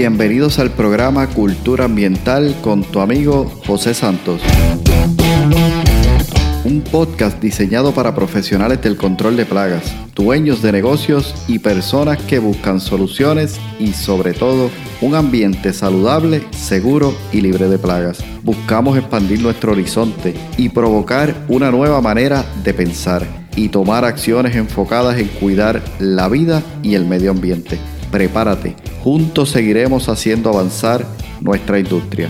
Bienvenidos al programa Cultura Ambiental con tu amigo José Santos. Un podcast diseñado para profesionales del control de plagas, dueños de negocios y personas que buscan soluciones y sobre todo un ambiente saludable, seguro y libre de plagas. Buscamos expandir nuestro horizonte y provocar una nueva manera de pensar y tomar acciones enfocadas en cuidar la vida y el medio ambiente. Prepárate, juntos seguiremos haciendo avanzar nuestra industria.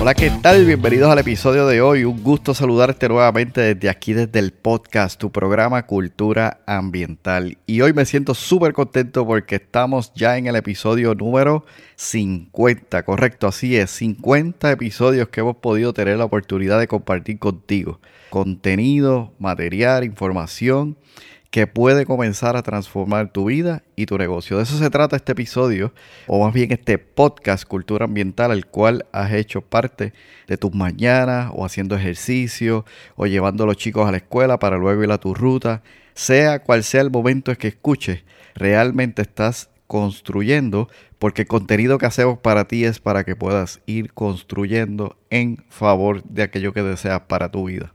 Hola, ¿qué tal? Bienvenidos al episodio de hoy. Un gusto saludarte nuevamente desde aquí, desde el podcast, tu programa Cultura Ambiental. Y hoy me siento súper contento porque estamos ya en el episodio número 50, correcto, así es, 50 episodios que hemos podido tener la oportunidad de compartir contigo. Contenido, material, información que puede comenzar a transformar tu vida y tu negocio. De eso se trata este episodio, o más bien este podcast Cultura Ambiental, al cual has hecho parte de tus mañanas, o haciendo ejercicio, o llevando a los chicos a la escuela para luego ir a tu ruta. Sea cual sea el momento en que escuches, realmente estás construyendo, porque el contenido que hacemos para ti es para que puedas ir construyendo en favor de aquello que deseas para tu vida.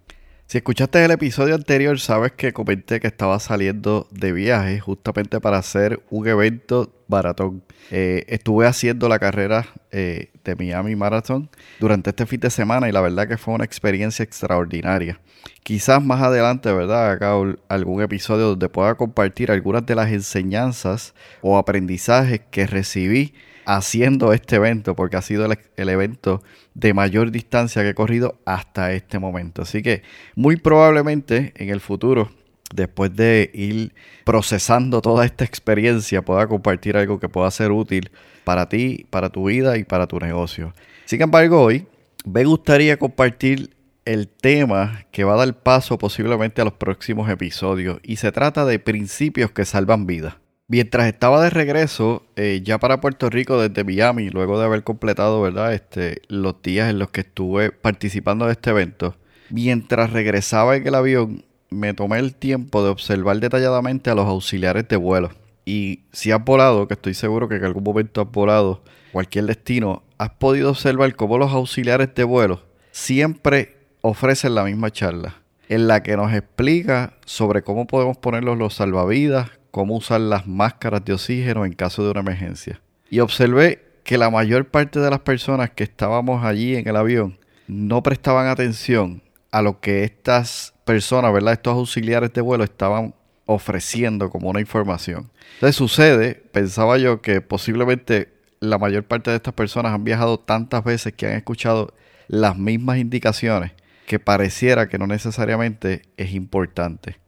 Si escuchaste el episodio anterior, sabes que comenté que estaba saliendo de viaje justamente para hacer un evento maratón. Eh, estuve haciendo la carrera eh, de Miami Marathon durante este fin de semana y la verdad que fue una experiencia extraordinaria. Quizás más adelante, ¿verdad? Haga algún episodio donde pueda compartir algunas de las enseñanzas o aprendizajes que recibí haciendo este evento, porque ha sido el, evento de mayor distancia que he corrido hasta este momento. Así que muy probablemente en el futuro, después de ir procesando toda esta experiencia, pueda compartir algo que pueda ser útil para ti, para tu vida y para tu negocio. Sin embargo, hoy me gustaría compartir el tema que va a dar paso posiblemente a los próximos episodios y se trata de principios que salvan vidas. Mientras estaba de regreso eh, ya para Puerto Rico desde Miami, luego de haber completado ¿verdad? Este, los días en los que estuve participando de este evento, mientras regresaba en el avión, me tomé el tiempo de observar detalladamente a los auxiliares de vuelo. Y si has volado, que estoy seguro que en algún momento has volado cualquier destino, has podido observar cómo los auxiliares de vuelo siempre ofrecen la misma charla, en la que nos explica sobre cómo podemos ponerlos los salvavidas, cómo usar las máscaras de oxígeno en caso de una emergencia. Y observé que la mayor parte de las personas que estábamos allí en el avión no prestaban atención a lo que estas personas, ¿verdad? Estos auxiliares de vuelo estaban ofreciendo como una información. Entonces sucede, pensaba yo, que posiblemente la mayor parte de estas personas han viajado tantas veces que han escuchado las mismas indicaciones que pareciera que no necesariamente es importante.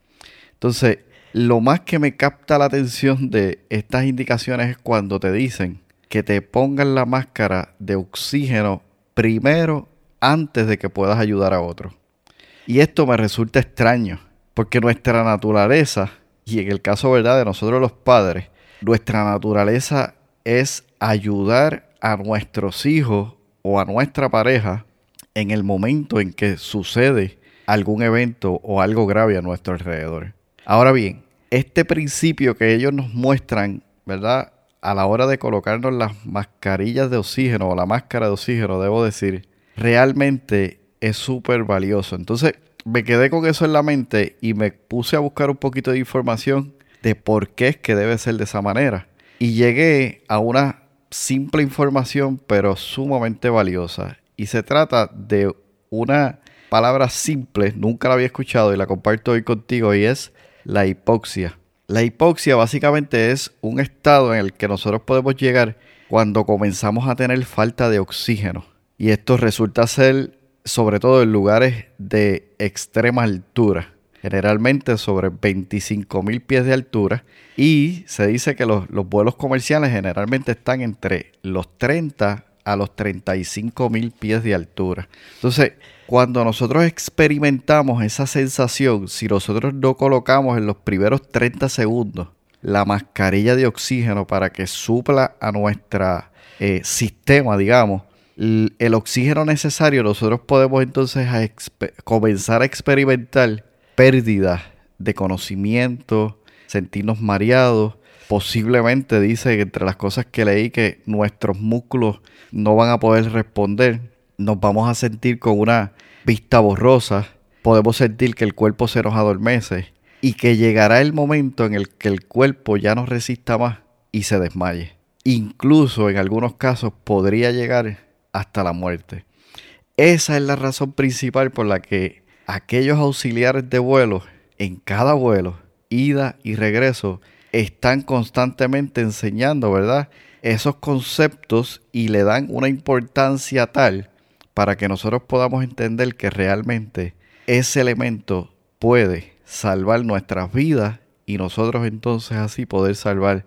Entonces, lo más que me capta la atención de estas indicaciones es cuando te dicen que te pongan la máscara de oxígeno primero antes de que puedas ayudar a otro. Y esto me resulta extraño, porque nuestra naturaleza, y en el caso verdad de nosotros los padres, nuestra naturaleza es ayudar a nuestros hijos o a nuestra pareja en el momento en que sucede algún evento o algo grave a nuestro alrededor. Ahora bien, este principio que ellos nos muestran, ¿verdad? A la hora de colocarnos las mascarillas de oxígeno o la máscara de oxígeno, debo decir, realmente es súper valioso. Entonces, me quedé con eso en la mente y me puse a buscar un poquito de información de por qué es que debe ser de esa manera. Y llegué a una simple información, pero sumamente valiosa. Y se trata de una palabra simple, nunca la había escuchado y la comparto hoy contigo, y es la hipoxia. La hipoxia básicamente es un estado en el que nosotros podemos llegar cuando comenzamos a tener falta de oxígeno. Y esto resulta ser sobre todo en lugares de extrema altura, generalmente sobre 25 mil pies de altura. Y se dice que los, los vuelos comerciales generalmente están entre los 30 a los 35 mil pies de altura. Entonces, cuando nosotros experimentamos esa sensación, si nosotros no colocamos en los primeros 30 segundos la mascarilla de oxígeno para que supla a nuestro eh, sistema, digamos, el oxígeno necesario, nosotros podemos entonces comenzar a experimentar pérdidas de conocimiento, sentirnos mareados. Posiblemente dice entre las cosas que leí que nuestros músculos no van a poder responder. Nos vamos a sentir con una vista borrosa. Podemos sentir que el cuerpo se nos adormece y que llegará el momento en el que el cuerpo ya no resista más y se desmaye. Incluso en algunos casos podría llegar hasta la muerte. Esa es la razón principal por la que aquellos auxiliares de vuelo en cada vuelo, ida y regreso, están constantemente enseñando, ¿verdad? Esos conceptos y le dan una importancia tal para que nosotros podamos entender que realmente ese elemento puede salvar nuestras vidas y nosotros entonces así poder salvar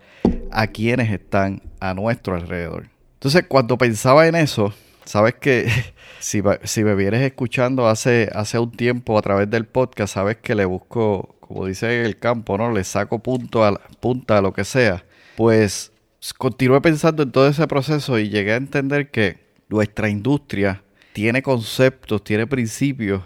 a quienes están a nuestro alrededor. Entonces, cuando pensaba en eso, sabes que si, si me vienes escuchando hace, hace un tiempo a través del podcast, sabes que le busco, como dice el campo, ¿no? Le saco punto a, punta a lo que sea. Pues continué pensando en todo ese proceso y llegué a entender que nuestra industria tiene conceptos, tiene principios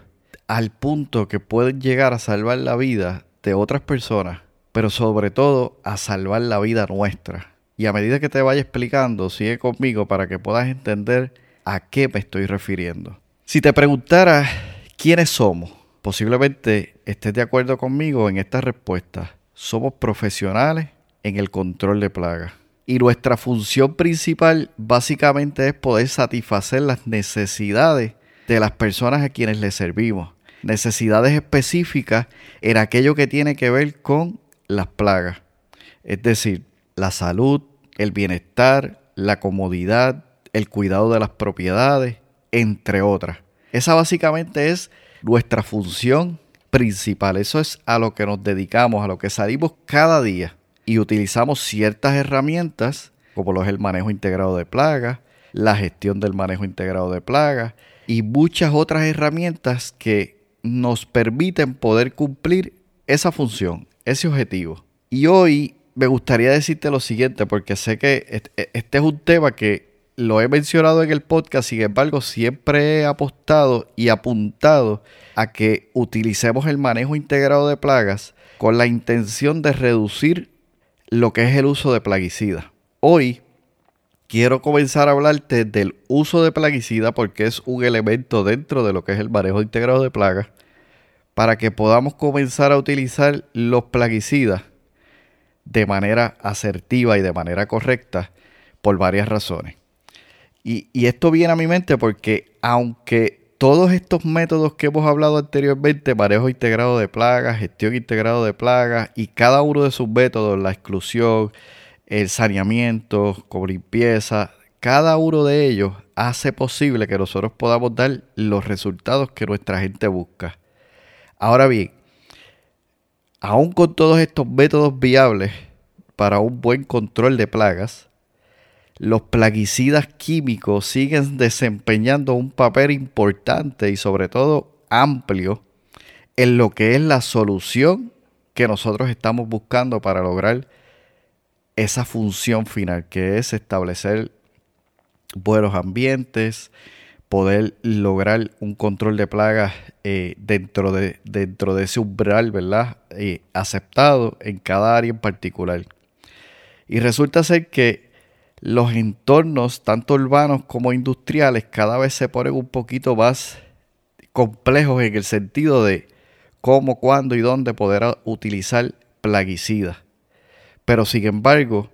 al punto que pueden llegar a salvar la vida de otras personas, pero sobre todo a salvar la vida nuestra. Y a medida que te vaya explicando, sigue conmigo para que puedas entender a qué me estoy refiriendo. Si te preguntara quiénes somos, posiblemente estés de acuerdo conmigo en esta respuesta. Somos profesionales en el control de plagas. Y nuestra función principal básicamente es poder satisfacer las necesidades de las personas a quienes les servimos necesidades específicas en aquello que tiene que ver con las plagas. Es decir, la salud, el bienestar, la comodidad, el cuidado de las propiedades, entre otras. Esa básicamente es nuestra función principal. Eso es a lo que nos dedicamos, a lo que salimos cada día. Y utilizamos ciertas herramientas, como lo es el manejo integrado de plagas, la gestión del manejo integrado de plagas y muchas otras herramientas que nos permiten poder cumplir esa función, ese objetivo. Y hoy me gustaría decirte lo siguiente, porque sé que e, este es un tema que lo he mencionado en el podcast, sin embargo, siempre he apostado y apuntado a que utilicemos el manejo integrado de plagas con la intención de reducir lo que es el uso de plaguicidas. Hoy quiero comenzar a hablarte del uso de plaguicida porque es un elemento dentro de lo que es el manejo integrado de plagas para que podamos comenzar a utilizar los plaguicidas de manera asertiva y de manera correcta por varias razones. Y, esto viene a mi mente porque aunque todos estos métodos que hemos hablado anteriormente, manejo integrado de plagas, gestión integrado de plagas y cada uno de sus métodos, la exclusión, el saneamiento, como limpieza, cada uno de ellos hace posible que nosotros podamos dar los resultados que nuestra gente busca. Ahora bien, aún con todos estos métodos viables para un buen control de plagas, los plaguicidas químicos siguen desempeñando un papel importante y sobre todo amplio en lo que es la solución que nosotros estamos buscando para lograr esa función final, que es establecer buenos ambientes, poder lograr un control de plagas eh, dentro, de, dentro de ese umbral, ¿verdad? Eh, aceptado en cada área en particular. Y resulta ser que los entornos, tanto urbanos como industriales, cada vez se ponen un poquito más complejos en el sentido de cómo, cuándo y dónde poder utilizar plaguicidas. Pero sin embargo,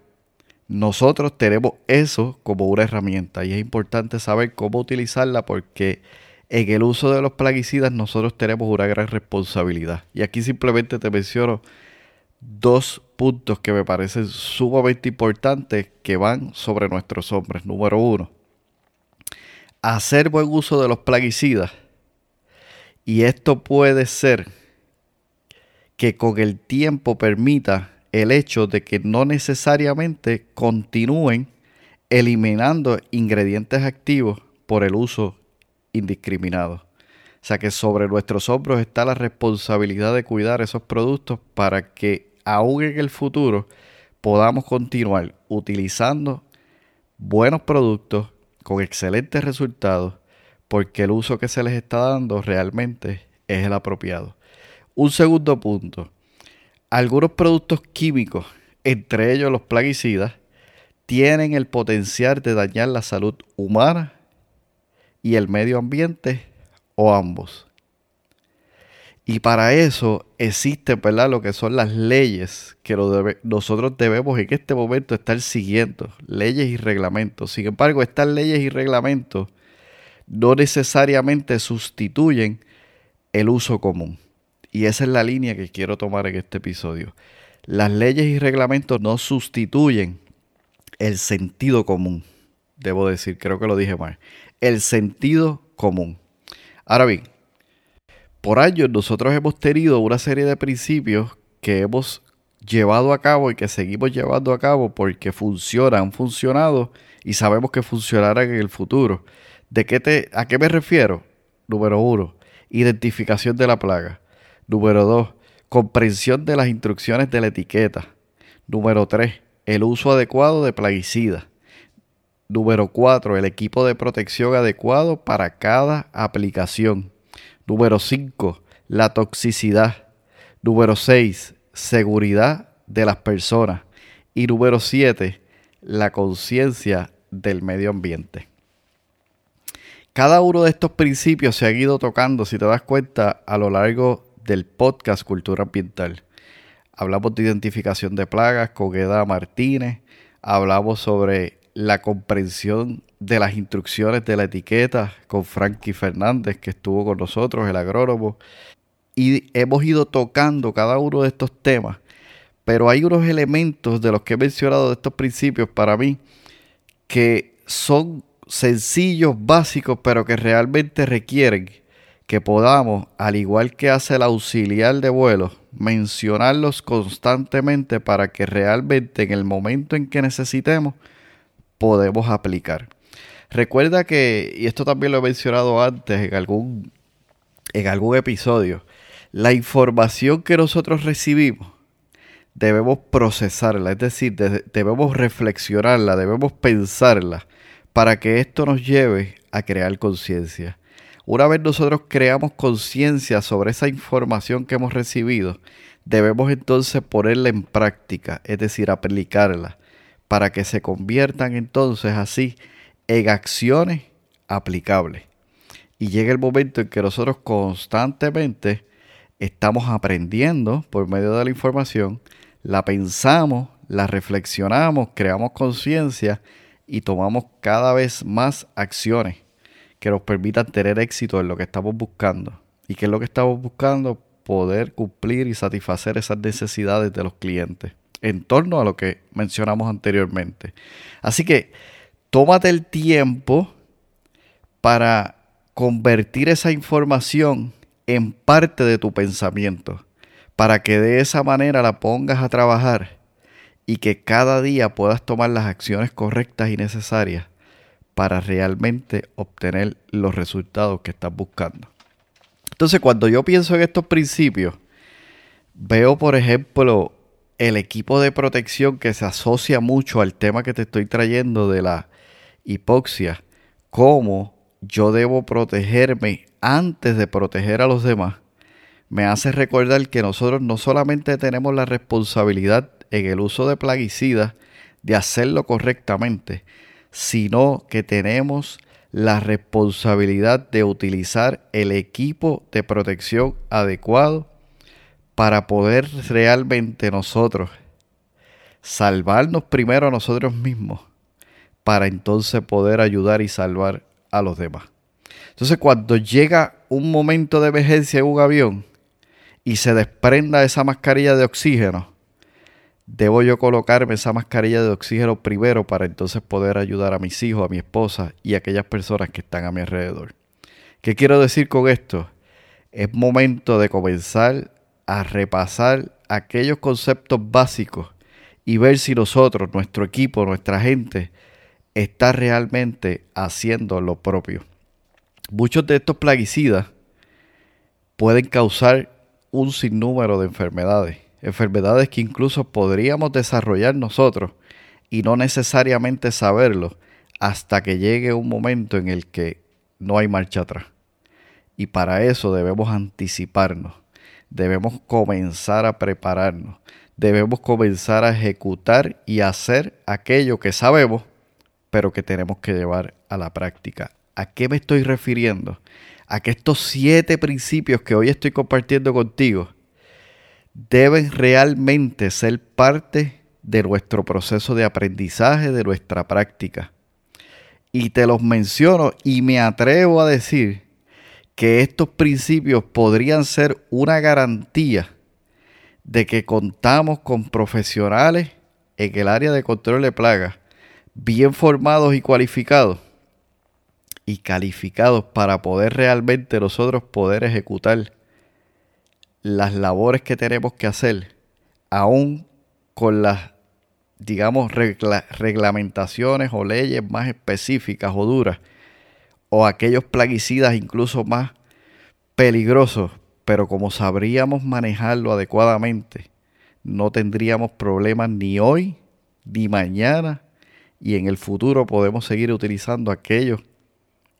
nosotros tenemos eso como una herramienta y es importante saber cómo utilizarla porque en el uso de los plaguicidas nosotros tenemos una gran responsabilidad. Y aquí simplemente te menciono dos puntos que me parecen sumamente importantes que van sobre nuestros hombres. Número uno, hacer buen uso de los plaguicidas. Y esto puede ser que con el tiempo permita el hecho de que no necesariamente continúen eliminando ingredientes activos por el uso indiscriminado. O sea que sobre nuestros hombros está la responsabilidad de cuidar esos productos para que aún en el futuro podamos continuar utilizando buenos productos con excelentes resultados porque el uso que se les está dando realmente es el apropiado. Un segundo punto algunos productos químicos, entre ellos los plaguicidas, tienen el potencial de dañar la salud humana y el medio ambiente o ambos. Y para eso existen, ¿verdad? Lo que son las leyes que nosotros debemos en este momento estar siguiendo, leyes y reglamentos. Sin embargo, estas leyes y reglamentos no necesariamente sustituyen el uso común. Y esa es la línea que quiero tomar en este episodio. Las leyes y reglamentos no sustituyen el sentido común. Debo decir, creo que lo dije mal. El sentido común. Ahora bien, por años nosotros hemos tenido una serie de principios que hemos llevado a cabo y que seguimos llevando a cabo porque funcionan, han funcionado y sabemos que funcionarán en el futuro. ¿De qué te, ¿A qué me refiero? Número uno, identificación de la plaga. Número dos, comprensión de las instrucciones de la etiqueta. Número tres, el uso adecuado de plaguicidas. Número cuatro, el equipo de protección adecuado para cada aplicación. Número 5, la toxicidad. Número 6, seguridad de las personas. Y número 7, la conciencia del medio ambiente. Cada uno de estos principios se ha ido tocando, si te das cuenta, a lo largo del podcast Cultura Ambiental. Hablamos de identificación de plagas con Eda Martínez, hablamos sobre la comprensión de las instrucciones de la etiqueta con Frankie Fernández, que estuvo con nosotros, el agrónomo. Y hemos ido tocando cada uno de estos temas. Pero hay unos elementos de los que he mencionado de estos principios para mí que son sencillos, básicos, pero que realmente requieren que podamos, al igual que hace el auxiliar de vuelo, mencionarlos constantemente para que realmente en el momento en que necesitemos podemos aplicar. Recuerda que, y esto también lo he mencionado antes en algún, en algún episodio, la información que nosotros recibimos debemos procesarla, es decir, debemos reflexionarla, debemos pensarla para que esto nos lleve a crear conciencia. Una vez nosotros creamos conciencia sobre esa información que hemos recibido, debemos entonces ponerla en práctica, es decir, aplicarla para que se conviertan entonces así en acciones aplicables. Y llega el momento en que nosotros constantemente estamos aprendiendo por medio de la información, la pensamos, la reflexionamos, creamos conciencia y tomamos cada vez más acciones que nos permitan tener éxito en lo que estamos buscando. ¿Y qué es lo que estamos buscando? Poder cumplir y satisfacer esas necesidades de los clientes en torno a lo que mencionamos anteriormente. Así que tómate el tiempo para convertir esa información en parte de tu pensamiento, para que de esa manera la pongas a trabajar y que cada día puedas tomar las acciones correctas y necesarias para realmente obtener los resultados que estás buscando. Entonces, cuando yo pienso en estos principios, veo, por ejemplo, el equipo de protección que se asocia mucho al tema que te estoy trayendo de la hipoxia, cómo yo debo protegerme antes de proteger a los demás, me hace recordar que nosotros no solamente tenemos la responsabilidad en el uso de plaguicidas de hacerlo correctamente, sino que tenemos la responsabilidad de utilizar el equipo de protección adecuado para poder realmente nosotros salvarnos primero a nosotros mismos, para entonces poder ayudar y salvar a los demás. Entonces cuando llega un momento de emergencia en un avión y se desprenda esa mascarilla de oxígeno, debo yo colocarme esa mascarilla de oxígeno primero para entonces poder ayudar a mis hijos, a mi esposa y a aquellas personas que están a mi alrededor. ¿Qué quiero decir con esto? Es momento de comenzar a repasar aquellos conceptos básicos y ver si nosotros, nuestro equipo, nuestra gente, está realmente haciendo lo propio. Muchos de estos plaguicidas pueden causar un sinnúmero de enfermedades, enfermedades que incluso podríamos desarrollar nosotros y no necesariamente saberlo hasta que llegue un momento en el que no hay marcha atrás. Y para eso debemos anticiparnos debemos comenzar a prepararnos, debemos comenzar a ejecutar y hacer aquello que sabemos, pero que tenemos que llevar a la práctica. ¿A qué me estoy refiriendo? A que estos siete principios que hoy estoy compartiendo contigo deben realmente ser parte de nuestro proceso de aprendizaje, de nuestra práctica. Y te los menciono y me atrevo a decir que estos principios podrían ser una garantía de que contamos con profesionales en el área de control de plagas bien formados y cualificados y calificados para poder realmente nosotros poder ejecutar las labores que tenemos que hacer, aún con las, digamos, reglamentaciones o leyes más específicas o duras, o aquellos plaguicidas incluso más peligrosos, pero como sabríamos manejarlo adecuadamente, no tendríamos problemas ni hoy, ni mañana, y en el futuro podemos seguir utilizando aquellos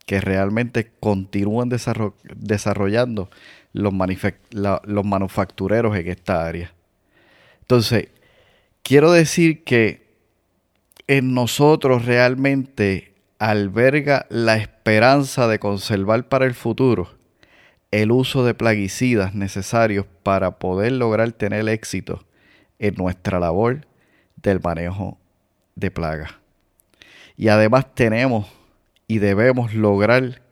que realmente continúan desarrollando los, manufactureros en esta área. Entonces, quiero decir que en nosotros realmente alberga la esperanza de conservar para el futuro el uso de plaguicidas necesarios para poder lograr tener éxito en nuestra labor del manejo de plagas. Y además tenemos y debemos lograr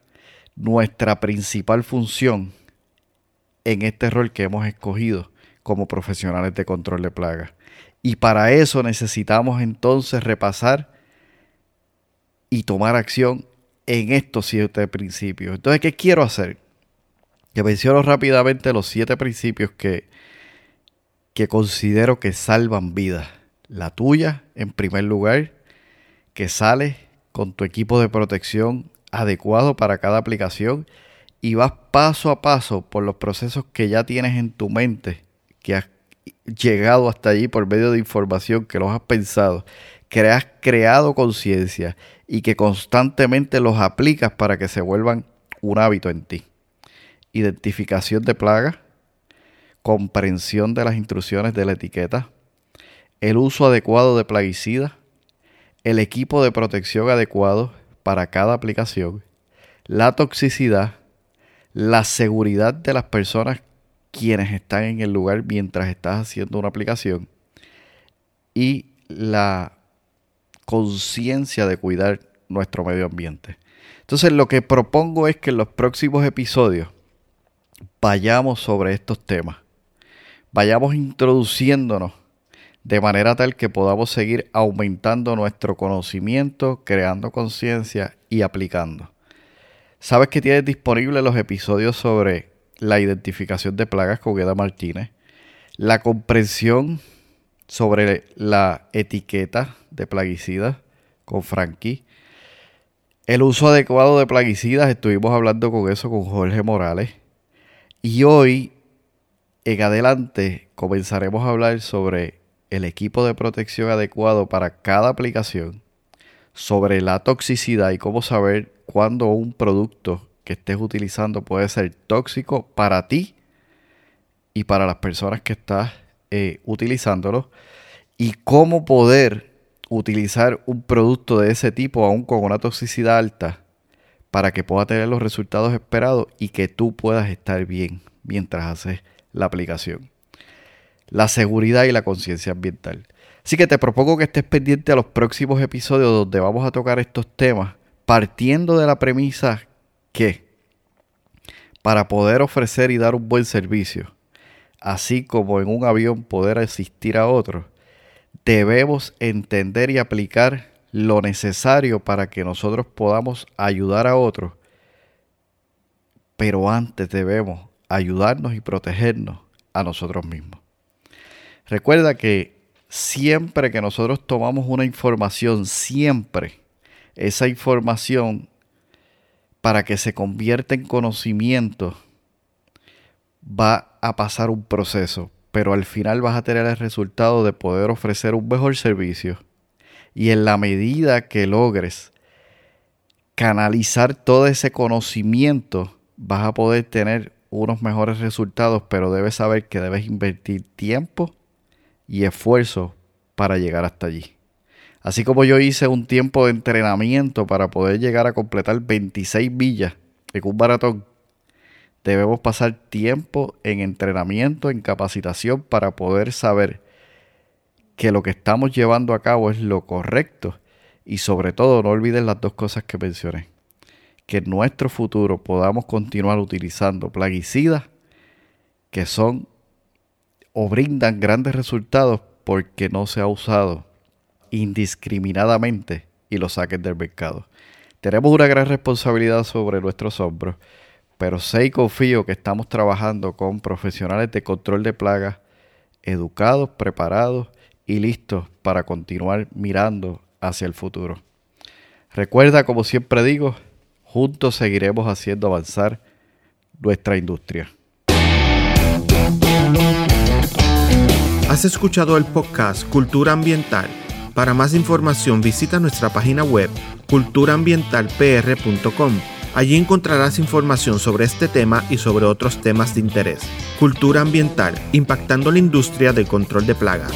nuestra principal función en este rol que hemos escogido como profesionales de control de plagas. Y para eso necesitamos entonces repasar y tomar acción en estos siete principios. Entonces, ¿qué quiero hacer? Que menciono rápidamente los siete principios que, que considero que salvan vidas. La tuya, en primer lugar, que sales con tu equipo de protección adecuado para cada aplicación y vas paso a paso por los procesos que ya tienes en tu mente, que has llegado hasta allí por medio de información, que los has pensado, que has creado conciencia y que constantemente los aplicas para que se vuelvan un hábito en ti. Identificación de plagas, comprensión de las instrucciones de la etiqueta, el uso adecuado de plaguicidas, el equipo de protección adecuado para cada aplicación, la toxicidad, la seguridad de las personas quienes están en el lugar mientras estás haciendo una aplicación y la conciencia de cuidar nuestro medio ambiente. Entonces lo que propongo es que en los próximos episodios vayamos sobre estos temas, vayamos introduciéndonos de manera tal que podamos seguir aumentando nuestro conocimiento, creando conciencia y aplicando. Sabes que tienes disponibles los episodios sobre la identificación de plagas con Gueda Martínez, la comprensión sobre la etiqueta de plaguicidas con Frankie, el uso adecuado de plaguicidas, estuvimos hablando con eso con Jorge Morales, y hoy en adelante comenzaremos a hablar sobre el equipo de protección adecuado para cada aplicación, sobre la toxicidad y cómo saber cuándo un producto que estés utilizando puede ser tóxico para ti y para las personas que estás eh, utilizándolo, y cómo poder utilizar un producto de ese tipo aún con una toxicidad alta para que pueda tener los resultados esperados y que tú puedas estar bien mientras haces la aplicación la seguridad y la conciencia ambiental. Así que te propongo que estés pendiente a los próximos episodios donde vamos a tocar estos temas, partiendo de la premisa que para poder ofrecer y dar un buen servicio, así como en un avión poder asistir a otros, debemos entender y aplicar lo necesario para que nosotros podamos ayudar a otros, pero antes debemos ayudarnos y protegernos a nosotros mismos. Recuerda que siempre que nosotros tomamos una información, siempre esa información para que se convierta en conocimiento va a pasar un proceso, pero al final vas a tener el resultado de poder ofrecer un mejor servicio. Y en la medida que logres canalizar todo ese conocimiento, vas a poder tener unos mejores resultados, pero debes saber que debes invertir tiempo y esfuerzo para llegar hasta allí. Así como yo hice un tiempo de entrenamiento para poder llegar a completar 26 villas en un maratón, debemos pasar tiempo en entrenamiento, en capacitación para poder saber que lo que estamos llevando a cabo es lo correcto y sobre todo no olviden las dos cosas que mencioné. Que en nuestro futuro podamos continuar utilizando plaguicidas que son o brindan grandes resultados porque no se ha usado indiscriminadamente y lo saquen del mercado. Tenemos una gran responsabilidad sobre nuestros hombros, pero sé y confío que estamos trabajando con profesionales de control de plagas educados, preparados y listos para continuar mirando hacia el futuro. Recuerda, como siempre digo, juntos seguiremos haciendo avanzar nuestra industria. Has escuchado el podcast Cultura Ambiental. Para más información visita nuestra página web culturaambientalpr.com. Allí encontrarás información sobre este tema y sobre otros temas de interés. Cultura ambiental, impactando la industria del control de plagas.